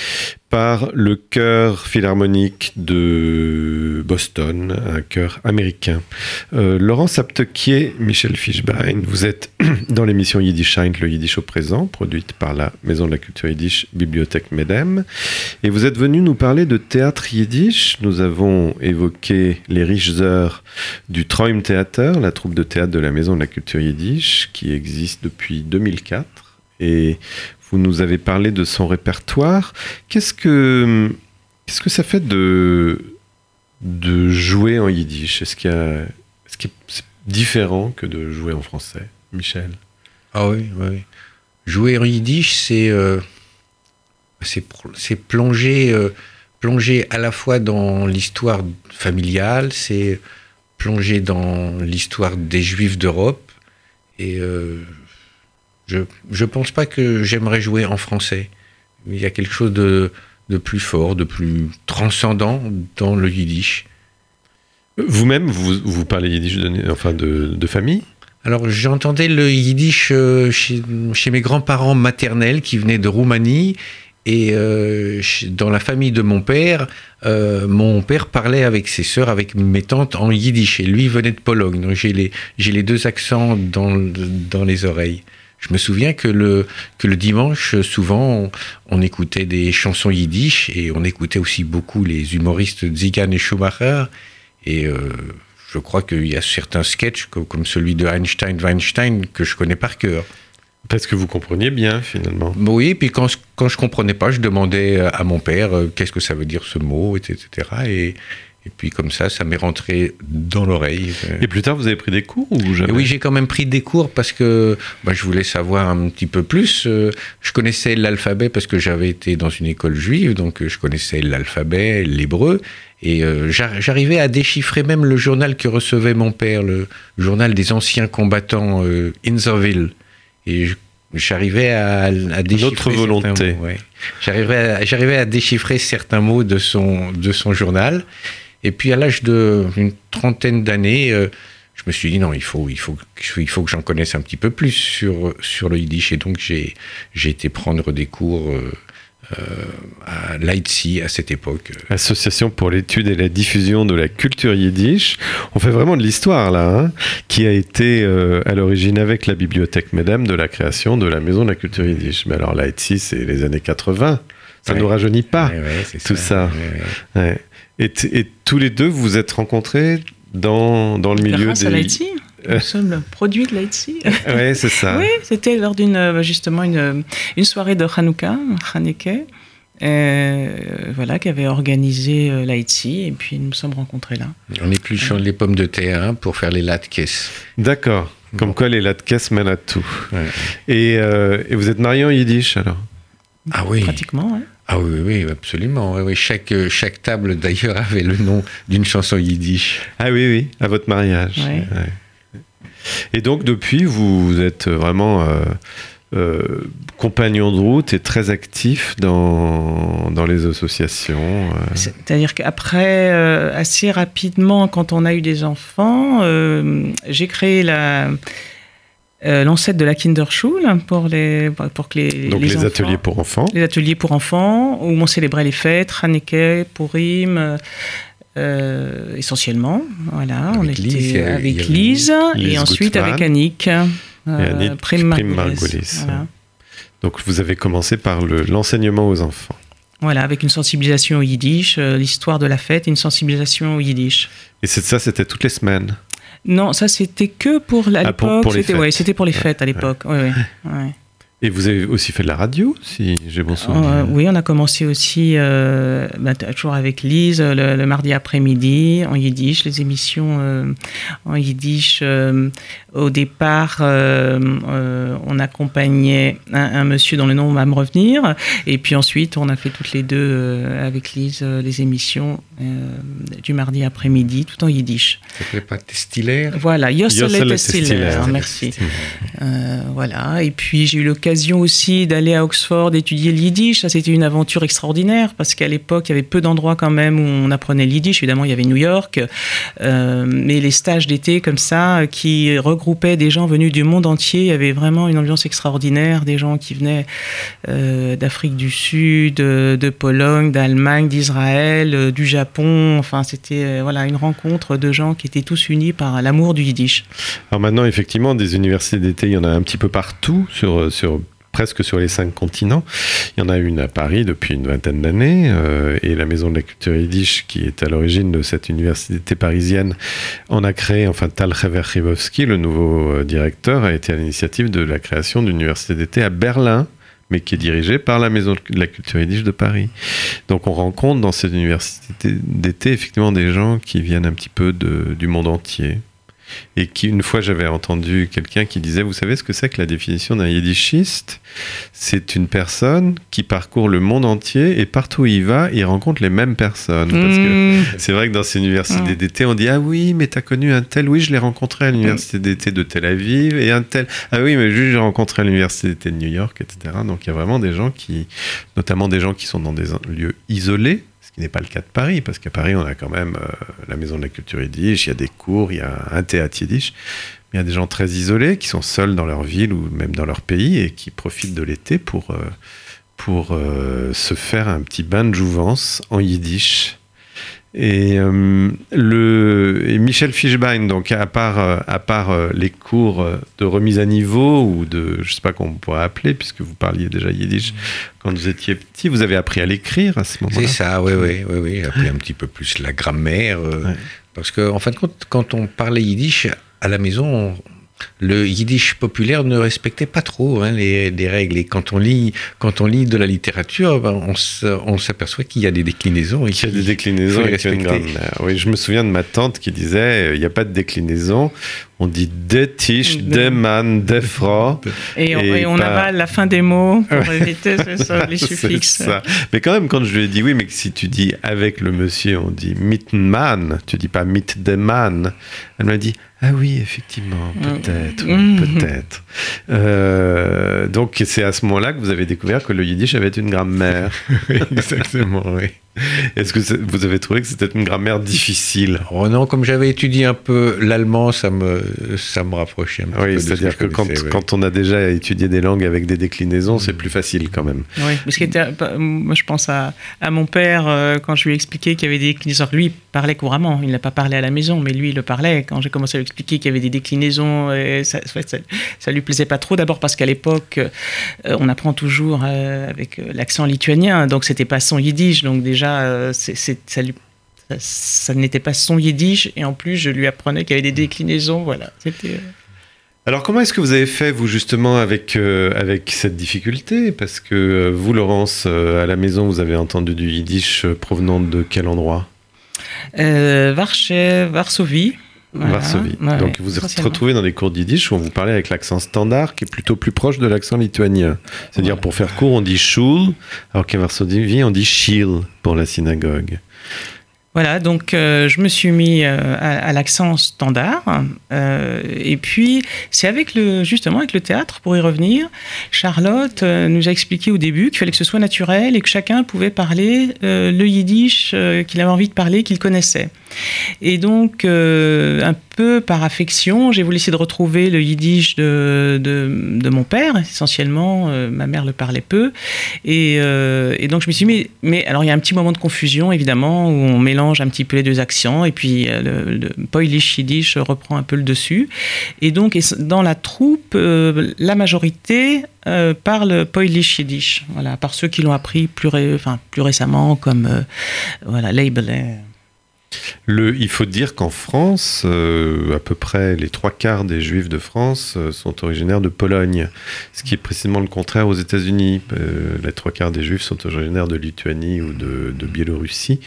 par le chœur philharmonique de Boston, un chœur américain. Euh, Laurent Michel Fischbein, vous êtes [CLEARS THROAT] dans l'émission Yiddish Ein, le Yiddish au présent, produite par la Maison de la Culture Yiddish, Bibliothèque Medem. Et vous êtes venu nous parler de théâtre yiddish. Nous avons évoqué les riches heures du Traum Theater, la troupe de théâtre de la Maison de la Culture Yiddish, qui existe depuis 2004. Et vous nous avez parlé de son répertoire. Qu'est-ce que, qu'est-ce que ça fait de, de jouer en yiddish Est-ce qu'il y a, est-ce que c'est différent que de jouer en français, Michel? Ah oui, oui. Jouer en yiddish, c'est euh, c'est plonger, euh, plonger à la fois dans l'histoire familiale, c'est plonger dans l'histoire des Juifs d'Europe. Et euh, je je pense pas que j'aimerais jouer en français. Il y a quelque chose de, de plus fort, de plus transcendant dans le yiddish. Vous-même, vous, vous parlez yiddish de, enfin de, de famille? Alors j'entendais le yiddish euh, chez, chez mes grands-parents maternels qui venaient de Roumanie Et euh, dans la famille de mon père, euh, mon père parlait avec ses sœurs, avec mes tantes en yiddish. Et lui venait de Pologne. Donc j'ai les, deux accents dans les oreilles. Je me souviens que le, que le dimanche, souvent, on, on écoutait des chansons yiddish et on écoutait aussi beaucoup les humoristes Zigan et Schumacher. Et euh, je crois qu'il y a certains sketchs, co- comme celui de Einstein-Weinstein, que je connais par cœur. Parce que vous compreniez bien, finalement. Oui, puis quand, quand je comprenais pas, je demandais euh, à mon père euh, qu'est-ce que ça veut dire ce mot, etc. Et, et puis comme ça, ça m'est rentré dans l'oreille. Euh, Et plus tard, vous avez pris des cours ou jamais oui, j'ai quand même pris des cours parce que bah, je voulais savoir un petit peu plus. Euh, Je connaissais l'alphabet parce que j'avais été dans une école juive, donc euh, je connaissais l'alphabet, l'hébreu, et euh, j'ar- j'arrivais à déchiffrer même le journal que recevait mon père, le journal des anciens combattants euh, Inserville. Et je- j'arrivais à, à déchiffrer. Notre certains volonté. mots, ouais. J'arrivais à, j'arrivais à déchiffrer certains mots de son, de son journal. Et puis à l'âge d'une trentaine d'années, euh, je me suis dit non, il faut, il faut, que- il faut que j'en connaisse un petit peu plus sur, sur le yiddish. Et donc j'ai j'ai été prendre des cours euh, euh, à l'AITSI à cette époque. Association pour l'étude et la diffusion de la culture yiddish. On fait vraiment de l'histoire là, hein, qui a été euh, à l'origine avec la bibliothèque Mesdames de la création de la Maison de la culture yiddish. Mais alors ici, c'est les années 80. Ça ne Ouais. nous rajeunit pas. Ouais, ouais, c'est tout ça. Ouais. Et, t- et tous les deux, vous vous êtes rencontrés dans, dans le milieu Grâce des... à l'IT. Nous sommes le produit de l'IT. [LAUGHS] Ouais, c'est ça. Oui, c'était lors d'une euh, justement une, une soirée de Hanouka, Haneke, euh, voilà, qui avait organisé euh, l'IT, et puis nous nous sommes rencontrés là. On épluchant les pommes de terre hein, pour faire les latkes. D'accord. Comme quoi les latkes mènent à tout. Ouais. Et, euh, et vous êtes mariés en yiddish alors? Ah oui. Pratiquement, hein. Ah oui, oui, absolument. Oui, oui. Chaque, euh, chaque table, d'ailleurs, [LAUGHS] avait le nom d'une chanson yiddish. Ah oui, oui, à votre mariage. Ouais. Ouais. Et donc depuis, vous êtes vraiment euh, euh, compagnon de route et très actif dans, dans les associations. euh. C'est-à-dire qu'après, euh, assez rapidement, quand on a eu des enfants, euh, j'ai créé la euh, l'ancêtre de la Kinderschule pour les pour que les Donc les les, enfants- ateliers pour enfants. les ateliers pour enfants où on célébrait les fêtes, Haneke, Purim, euh, euh, essentiellement. Voilà, on était Lise, avec Lise, Lise et ensuite avec Annick. euh. Margulis. Voilà. Donc vous avez commencé par le- l'enseignement aux enfants. Voilà, avec une sensibilisation au yiddish, euh, l'histoire de la fête, une sensibilisation au yiddish. Et ça, c'était toutes les semaines. Non, ça c'était que pour Ah, pour- l'époque. pour les C'était ouais, pour les fêtes à l'époque. Ouais, ouais, ouais. Et vous avez aussi fait de la radio, si j'ai bon souvenir. Euh, oui, on a commencé aussi, euh, bah, toujours avec Lise, le, le mardi après-midi, en yiddish, les émissions euh, en yiddish. euh, au départ, euh, euh, on accompagnait un, un monsieur dont le nom va me revenir. Et puis ensuite, on a fait toutes les deux, euh, avec Lise, les émissions euh, du mardi après-midi, tout en yiddish. Ça s'appelait pas Testiller Voilà, Testiller, Testiller. merci. Euh, voilà. Et puis j'ai eu l'occasion aussi d'aller à Oxford étudier le yiddish. Ça, c'était une aventure extraordinaire parce qu'à l'époque, il y avait peu d'endroits quand même où on apprenait le yiddish. Évidemment, il y avait New York, euh, mais les stages d'été comme ça, qui regroupaient des gens venus du monde entier, il y avait vraiment une ambiance extraordinaire. Des gens qui venaient euh, d'Afrique du Sud, de, Pologne, d'Allemagne, d'Israël, euh, du Japon. Enfin, c'était voilà une rencontre de gens qui étaient tous unis par l'amour du yiddish. Alors maintenant, effectivement, des universités d'été, il y en a un petit peu partout, sur, sur, presque sur les cinq continents. Il y en a une à Paris depuis une vingtaine d'années, euh, et la Maison de la Culture Yiddish, qui est à l'origine de cette université parisienne, en a créé, enfin, Tal Rivovski, le nouveau euh, directeur, a été à l'initiative de la création d'une université d'été à Berlin, mais qui est dirigée par la Maison de la Culture Yiddish de Paris. Donc on rencontre dans cette université d'été effectivement des gens qui viennent un petit peu du monde entier. Et qui, une fois, j'avais entendu quelqu'un qui disait, vous savez ce que c'est que la définition d'un yiddishiste C'est une personne qui parcourt le monde entier et partout où il va, il rencontre les mêmes personnes. Parce que Mmh. c'est vrai que dans ces universités Mm. d'été, on dit, ah oui, mais t'as connu un tel, oui, je l'ai rencontré à l'université d'été de Tel Aviv, et un tel, ah oui, mais juste j'ai rencontré à l'université d'été de New York, etc. Donc il y a vraiment des gens qui, notamment des gens qui sont dans des lieux isolés, qui n'est pas le cas de Paris, parce qu'à Paris, on a quand même euh, la Maison de la Culture Yiddish, il y a des cours, il y a un théâtre Yiddish. Mais il y a des gens très isolés qui sont seuls dans leur ville ou même dans leur pays et qui profitent de l'été pour, euh, pour euh, se faire un petit bain de jouvence en yiddish. Et, euh, le, et Michel Fischbein, donc à part, euh, à part euh, les cours de remise à niveau ou de, je sais pas comment on pourrait appeler, puisque vous parliez déjà yiddish quand vous étiez petit, vous avez appris à l'écrire à ce C'est moment-là. ça, oui, oui, oui, oui. J'ai appris un petit peu plus la grammaire. Ouais. Parce que, en fin de compte, quand on parlait yiddish à la maison, on- le yiddish populaire ne respectait pas trop hein, les, les règles. Et quand on lit, quand on lit de la littérature, ben, on s'aperçoit qu'il y a des déclinaisons. Et Il y a des déclinaisons respecter. grammaire. Oui, je me souviens de ma tante qui disait euh, il n'y a pas de déclinaison. On dit des tisch, De- des man, des fra. [LAUGHS] Et on, Et et on pas- avale la fin des mots pour éviter ça, [LAUGHS] les suffixes. ça. Mais quand même, quand je lui ai dit oui, mais si tu dis avec le monsieur, on dit mitman, tu dis pas mit de man. Elle m'a dit ah oui, effectivement, peut-être, oui, Mhm. peut-être. Euh, donc c'est à ce moment-là que vous avez découvert que le yiddish avait une grammaire. [LAUGHS] Exactement, oui. [LAUGHS] Est-ce que vous avez trouvé que c'était une grammaire difficile Oh non, comme j'avais étudié un peu l'allemand, ça me, ça me rapprochait un petit peu Oui, ce c'est-à-dire que quand, on a déjà étudié des langues avec des déclinaisons, c'est plus facile quand même. Oui, parce que moi je pense à, à mon père euh, quand je lui ai expliqué qu'il y avait des déclinaisons. Lui il parlait couramment, il n'a pas parlé à la maison, mais lui il le parlait. Quand j'ai commencé à lui expliquer qu'il y avait des déclinaisons, et ça, ça lui plaisait pas trop. D'abord parce qu'à l'époque, euh, on apprend toujours euh, avec euh, l'accent lituanien, donc c'était pas son yiddish, donc déjà euh, ça lui ça, ça n'était pas son yiddish et en plus je lui apprenais qu'il y avait des déclinaisons voilà. C'était euh, Alors comment est-ce que vous avez fait, vous, justement, avec, euh, avec cette difficulté? Parce que euh, vous, Laurence, euh, à la maison, vous avez entendu du yiddish provenant de quel endroit? Varche- Varsovie Voilà. Varsovie. Ouais, Donc vous êtes essentiellement. retrouvé dans des cours de yiddish où on vous parlait avec l'accent standard qui est plutôt plus proche de l'accent lituanien. C'est-à-dire, Voilà. pour faire court, on dit shul, alors qu'à Varsovie, on dit shil pour la synagogue. Voilà, donc euh, je me suis mis euh, à, à l'accent standard. euh, et puis, c'est avec le, justement avec le théâtre, pour y revenir, Charlotte nous a expliqué au début qu'il fallait que ce soit naturel et que chacun pouvait parler le yiddish qu'il avait envie de parler, qu'il connaissait. Et donc, euh, un peu par affection, j'ai voulu essayer de retrouver le yiddish de, de, mon père, essentiellement. euh, ma mère le parlait peu. Et, euh, et donc, je me suis mis. Mais alors, il y a un petit moment de confusion, évidemment, où on mélange un petit peu les deux accents. Et puis, le, le Yiddish reprend un peu le dessus. Et donc, dans la troupe, la majorité euh, parle Polish Yiddish. Voilà, par ceux qui l'ont appris plus, récemment, comme euh, voilà, Labeler. Le, il faut dire qu'en France, euh, à peu près les trois quarts des juifs de France euh, sont originaires de Pologne, ce qui est précisément le contraire aux États-Unis. Euh, les trois quarts des juifs sont originaires de Lituanie ou de, Biélorussie,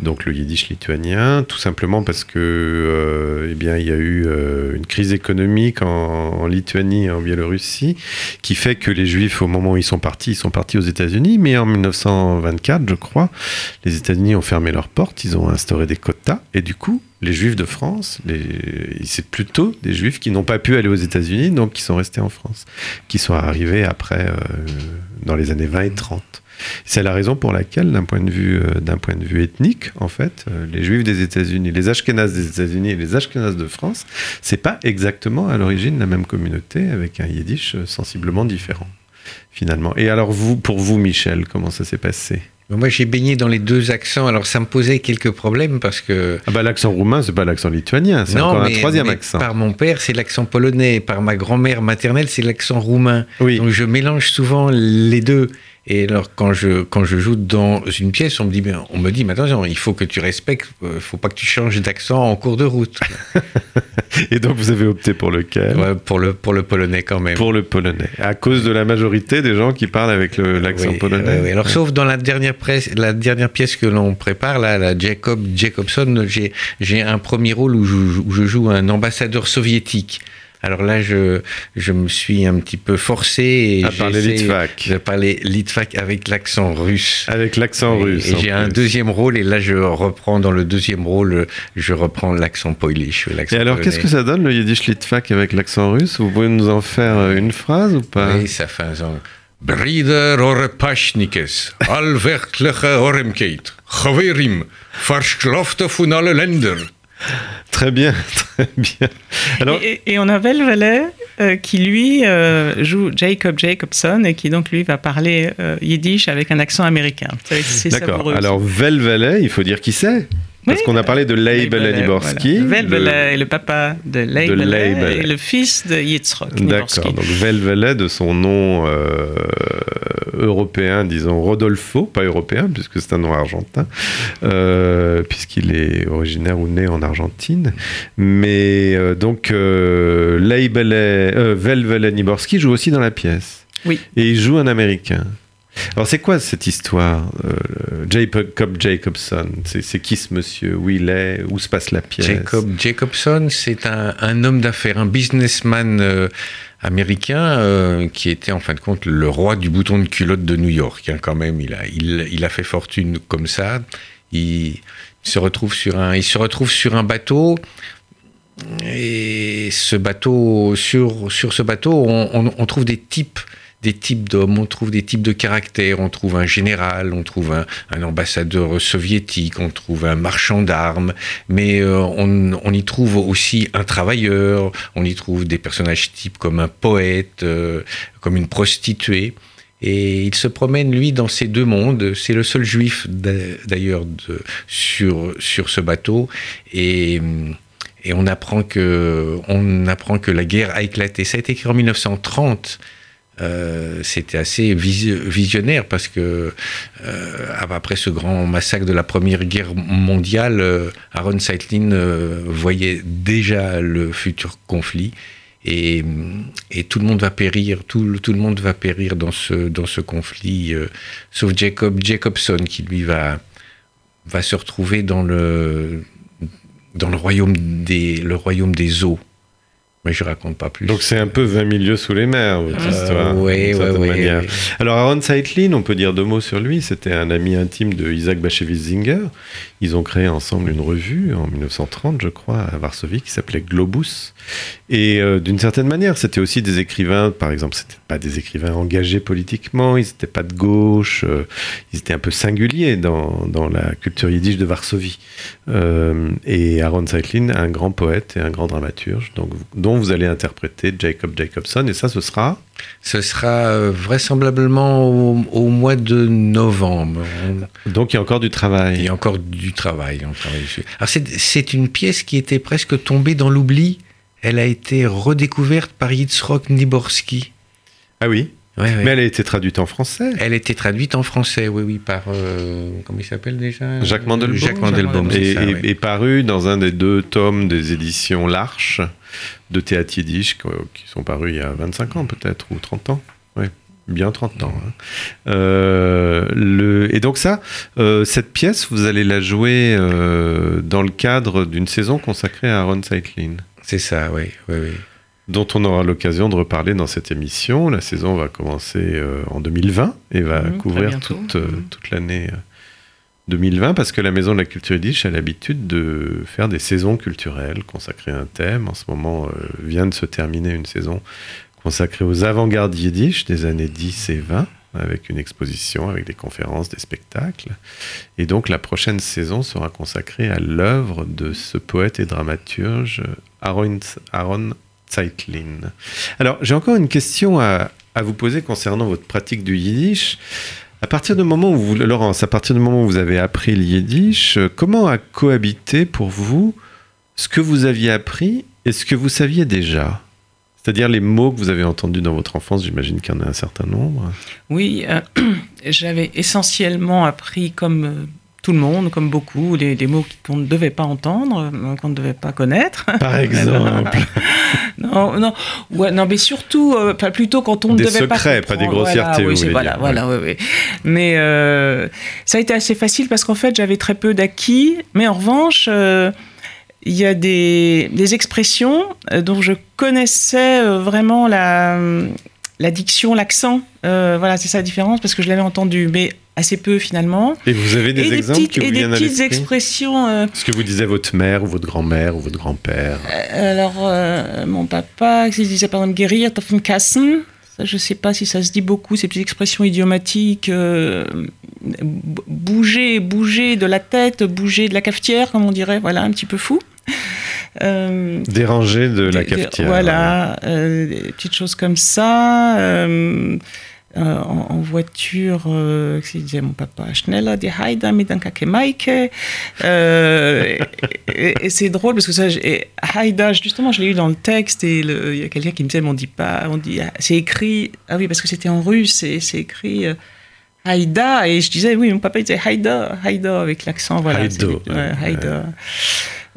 donc le yiddish lituanien, tout simplement parce que, eh bien, il y a eu une crise économique en, en Lituanie et en Biélorussie, qui fait que les juifs, au moment où ils sont partis, ils sont partis aux États-Unis, mais en 1924, je crois, les États-Unis ont fermé leurs portes, ils ont instauré des quotas, et du coup, les Juifs de France, c'est plutôt des Juifs qui n'ont pas pu aller aux États-Unis, donc qui sont restés en France, qui sont arrivés après, euh, dans les années 20 et 30. C'est la raison pour laquelle, d'un point de vue, euh, ethnique, en fait, euh, les Juifs des États-Unis, les Ashkénazes des États-Unis et les Ashkénazes de France, c'est pas exactement à l'origine la même communauté avec un Yiddish sensiblement différent, finalement. Et alors vous, pour vous, Michel, comment ça s'est passé? Moi, j'ai baigné dans les deux accents, alors ça me posait quelques problèmes parce que. Ah bah l'accent roumain, c'est pas l'accent lituanien, c'est encore un troisième mais accent. Par mon père, c'est l'accent polonais. Par ma grand-mère maternelle, c'est l'accent roumain. Oui. Donc je mélange souvent les deux. Et alors quand je quand je joue dans une pièce, on me dit mais on me dit mais attention, il faut que tu respectes, euh, faut pas que tu changes d'accent en cours de route. [LAUGHS] Et donc vous avez opté pour lequel? Ouais, pour le pour le polonais quand même. Pour le polonais. À cause de la majorité des gens qui parlent avec l'accent Oui, polonais. ouais. Alors, sauf dans la dernière, presse, la dernière pièce que l'on prépare, là, la Jacob Jacobson, j'ai, j'ai un premier rôle où je, où je joue un ambassadeur soviétique. Alors là, je, je me suis un petit peu forcé et À parler litvak. de parler litvak avec l'accent russe. Avec l'accent russe. Et, j'ai un deuxième rôle, et là, je reprends dans le deuxième rôle, je reprends l'accent polish. Et alors, qu'est-ce que ça donne le Yiddish Litvak avec l'accent russe? Vous pouvez nous en faire euh, une phrase ou pas? Oui, ça fait un. Brider oremkeit, verschlofte von alle Länder. Très bien, [LAUGHS] très bien. Alors, Et, et on a Vellet, euh, qui lui euh, joue Jacob Jacobson et qui donc lui va parler euh, yiddish avec un accent américain. D'accord. Alors, Velvelet, il faut dire qui c'est. Parce Oui, qu'on a parlé de Leib Leibele, Liborski. voilà. Vel le- Vellet est le papa de Leibele Leibele. et le fils de Yitzhak D'accord, donc Velvelet de son nom euh, européen, disons Rodolfo, pas européen, puisque c'est un nom argentin, euh, puisqu'il est originaire ou né en Argentine. Mais euh, donc euh, euh, Velvelet Niborski joue aussi dans la pièce. Oui. Et il joue un Américain. Alors c'est quoi cette histoire euh, Jacob Jacobson, c'est qui ce monsieur? Où il est? Où se passe la pièce? Jacob Jacobson, c'est un, homme d'affaires, un businessman euh, américain euh, qui était en fin de compte le roi du bouton de culotte de New York. hein, quand même, il a, fait fortune comme ça. Il, se retrouve sur un, il se retrouve sur un bateau. Et ce bateau, sur, sur ce bateau, on trouve des types, des types d'hommes, on trouve des types de caractères, on trouve un général, on trouve un, un ambassadeur soviétique, on trouve un marchand d'armes, mais euh, on, y trouve aussi un travailleur, on y trouve des personnages types comme un poète, euh, comme une prostituée. Et il se promène, lui, dans ces deux mondes. C'est le seul juif, d'a- d'ailleurs, sur, sur ce bateau. Et, et on, apprend que, on apprend que la guerre a éclaté. Ça a été écrit en 1930. Euh, C'était assez visi- visionnaire parce que euh, après ce grand massacre de la Première Guerre mondiale, euh, Aaron Seitlin euh, voyait déjà le futur conflit et, tout le monde va périr, tout, le- monde va périr dans ce, dans ce conflit, sauf Jacob Jacobson qui lui va, va se retrouver dans le, dans le royaume des, le royaume des eaux. Mais je raconte pas plus. Donc c'est un peu 20 milieux sous les mers, votre Euh, histoire. ouais, manière. ouais. Alors Aaron Seitlin, on peut dire deux mots sur lui. C'était un ami intime de Isaac Bashevis Singer. Ils ont créé ensemble une revue en 1930, je crois, à Varsovie, qui s'appelait Globus. Et euh, d'une certaine manière, c'était aussi des écrivains, par exemple, c'était pas des écrivains engagés politiquement, ils n'étaient pas de gauche, euh, ils étaient un peu singuliers dans, dans la culture yiddish de Varsovie. Euh, et Aaron Seitlin, un grand poète et un grand dramaturge, donc, dont vous allez interpréter Jacob Jacobson, et ça, ce sera Ce sera euh, vraisemblablement au, au mois de novembre. On- Donc il y a encore du Il travail. y a encore du travail. on travaille dessus. Alors c'est, une pièce qui était presque tombée dans l'oubli. Elle a été redécouverte par Yitzhak Niborski. Ah oui? Ouais, ouais. Mais elle a été traduite en français. Elle a été traduite en français, oui, oui, par euh, comment il s'appelle déjà? Jacques Mandelbaum. Jacques Mandelbaum, Et, c'est ça, et- ouais. et paru dans un des deux tomes des éditions L'Arche de théâtre yiddish qui qui sont parus il y a 25 ans peut-être, ou 30 ans. Oui, bien 30 ans. hein. Euh, le, et donc ça, euh, cette pièce, vous allez la jouer euh, dans le cadre d'une saison consacrée à Aaron Seitlin. C'est ça, oui, oui, oui. dont on aura l'occasion de reparler dans cette émission. La saison va commencer euh, en 2020 et va très couvrir bientôt. toute, euh, toute l'année euh, 2020 parce que la Maison de la Culture Yiddish a l'habitude de faire des saisons culturelles consacrées à un thème. En ce moment, euh, vient de se terminer une saison consacrée aux avant-gardes yiddish des années 10 et 20 avec une exposition, avec des conférences, des spectacles. Et donc la prochaine saison sera consacrée à l'œuvre de ce poète et dramaturge Aaron, Zeitlin. Alors, j'ai encore une question à vous poser concernant votre pratique du yiddish. À partir du moment où vous, Laurence, à partir du moment où vous avez appris le yiddish, euh, comment a cohabité pour vous ce que vous aviez appris et ce que vous saviez déjà? C'est-à-dire les mots que vous avez entendus dans votre enfance, j'imagine qu'il y en a un certain nombre. Oui, euh, [CLEARS THROAT] j'avais essentiellement appris comme euh, tout le monde, comme beaucoup, des, des mots qu'on ne devait pas entendre, euh, qu'on ne devait pas connaître. Par [LAUGHS] exemple. [LAUGHS] Non, non, ouais, non, mais surtout, euh, plutôt quand on ne Des devait pas secrets, pas des comprendre. grossièretés, Voilà, vous oui, voilà, dire, voilà, ouais, ouais. Mais euh, ça a été assez facile parce qu'en fait, j'avais très peu d'acquis. Mais en revanche, euh, il y a des, des expressions dont je connaissais vraiment la, la diction, l'accent. Euh, voilà, c'est ça la différence parce que je l'avais entendu, mais assez peu finalement. Et vous avez des et exemples des petites, qui vous et des petites expressions. euh, Ce que vous disait votre mère ou votre grand-mère ou votre grand-père? Euh, Alors, euh, mon papa, il disait par exemple guérir, Kassen. Ça, je ne sais pas si ça se dit beaucoup, ces petites expressions idiomatiques. bouger, bouger de la tête, bouger de la cafetière, comme on dirait, voilà, un petit peu fou. [LAUGHS] Euh, Dérangé de la cafetière. Voilà, des petites choses comme ça. Euh, en, en voiture, euh, qu'il disait mon papa? Schneller, die Heide mit un Kakemaike. Euh, et, et c'est drôle parce que ça, Haïda, justement, je l'ai eu dans le texte et il y a quelqu'un qui me disait, mais on dit pas, on dit, ah, c'est écrit, ah oui, parce que c'était en russe et c'est écrit. euh, Haïda, et je disais, oui, mon papa il disait Haïda, Haïda, avec l'accent, voilà. Ouais. Haïda.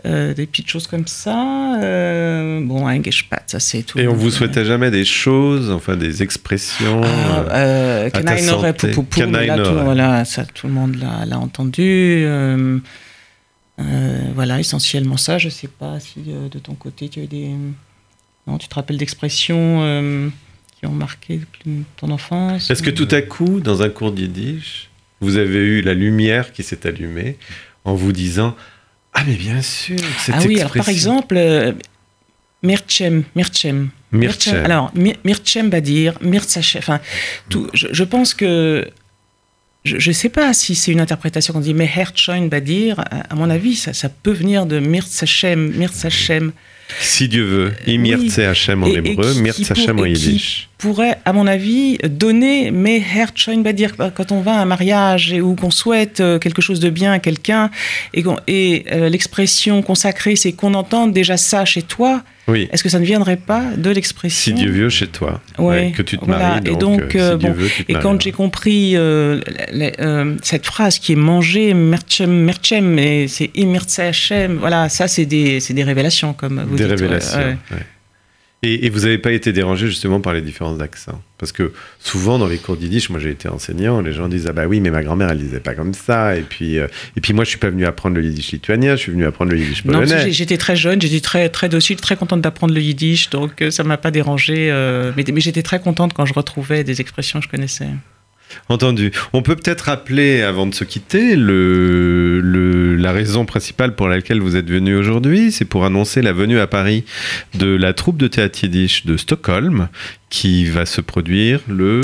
Euh, des petites choses comme ça. Euh, bon, un Geshpat, ça c'est tout. Et on vous Euh, souhaitait jamais des choses, enfin des expressions. ah, euh, euh, Kenainore santé. Poupoupou, là, tout, voilà, ça, tout le monde l'a entendu. euh, euh, voilà, essentiellement ça. Je sais pas si euh, de ton côté tu as eu des. Non, tu te rappelles d'expressions euh, qui ont marqué ton enfance Est-ce que tout à coup, dans un cours d'Yiddish, vous avez eu la lumière qui s'est allumée en vous disant Ah, mais bien sûr, cette Ah oui, alors par exemple, Mirchem, Mirchem. Mirchem. Alors, Mi- Mirchem Badir, Mirtsachem. Enfin, tout, je, je pense que. Je ne sais pas si c'est une interprétation qu'on dit Meherchoin Badir. À, à mon avis, ça, ça peut venir de Mirtsachem, Mirtsachem. Si Dieu veut, Imirtse Hachem en Et- et hébreu, qui Hachem en et qui- Yiddish. pourrait, à mon avis, donner Meherchoin Badir quand on va à un mariage et ou qu'on souhaite euh, quelque chose de bien à quelqu'un et, et euh, l'expression consacrée, c'est qu'on entende déjà ça chez toi. Oui. Est-ce que ça ne viendrait pas de l'expression Si Dieu veut chez toi. Ouais, que tu te voilà. maries. Et Donc, donc, euh, euh, si bon, veut, Et quand j'ai compris euh, la- la- cette phrase qui est mangée, merchem, merchem, et c'est imirtse Hashem, voilà, ça c'est des, des révélations, comme vous Des dites. ouais, révélations. ouais. ouais. Et, et vous n'avez pas été dérangé justement par les différences d'accent Parce que souvent dans les cours d'Yiddish, moi j'ai été enseignant, les gens disent Ah bah oui, mais ma grand-mère elle disait pas comme ça. Et puis, euh, et puis moi je suis pas venu apprendre le Yiddish lituanien, je suis venu apprendre le Yiddish Non, polonais. j'ai- j'étais très jeune, j'étais très, très docile, très contente d'apprendre le yiddish, donc euh, ça m'a pas dérangé. euh, mais mais j'étais très contente quand je retrouvais des expressions que je connaissais. Entendu. On peut peut-être rappeler, avant de se quitter, la raison principale pour laquelle vous êtes venu aujourd'hui. C'est pour annoncer la venue à Paris de la troupe de théâtre yiddish de Stockholm, qui va se produire le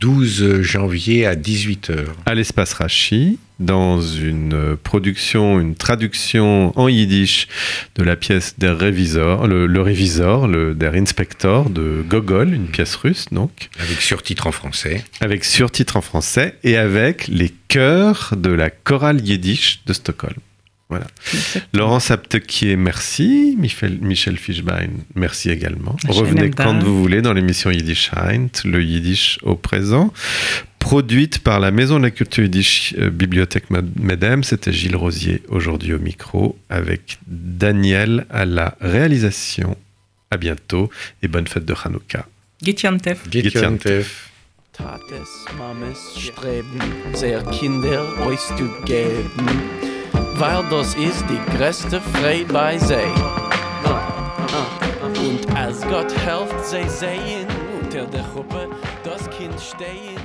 12 janvier à 18h. à l'espace Rachi, dans une production, une traduction en yiddish de la pièce Der Révisor, le, le Révisor, le Der Inspector de Gogol, une pièce russe donc, Avec surtitre en français. avec surtitre en français et avec les chœurs de la chorale yiddish de Stockholm. Laurent Saptequier, merci. Michel, Michel Fischbein, merci également. Revenez quand vous voulez dans l'émission Yiddish Heint, le Yiddish au présent. Produite par la Maison de la Culture Yiddish euh, Bibliothèque Med- Medem. C'était Gilles Rosier aujourd'hui au micro avec Daniel à la réalisation. À bientôt et bonne fête de Hanouka. Getiantef. Getjantef. Tates, Mames streben, sehr Kinder euch zu geben, weil das ist die größte Freude bei ah, Und als Gott helft, sie sehen unter der Gruppe das Kind stehen,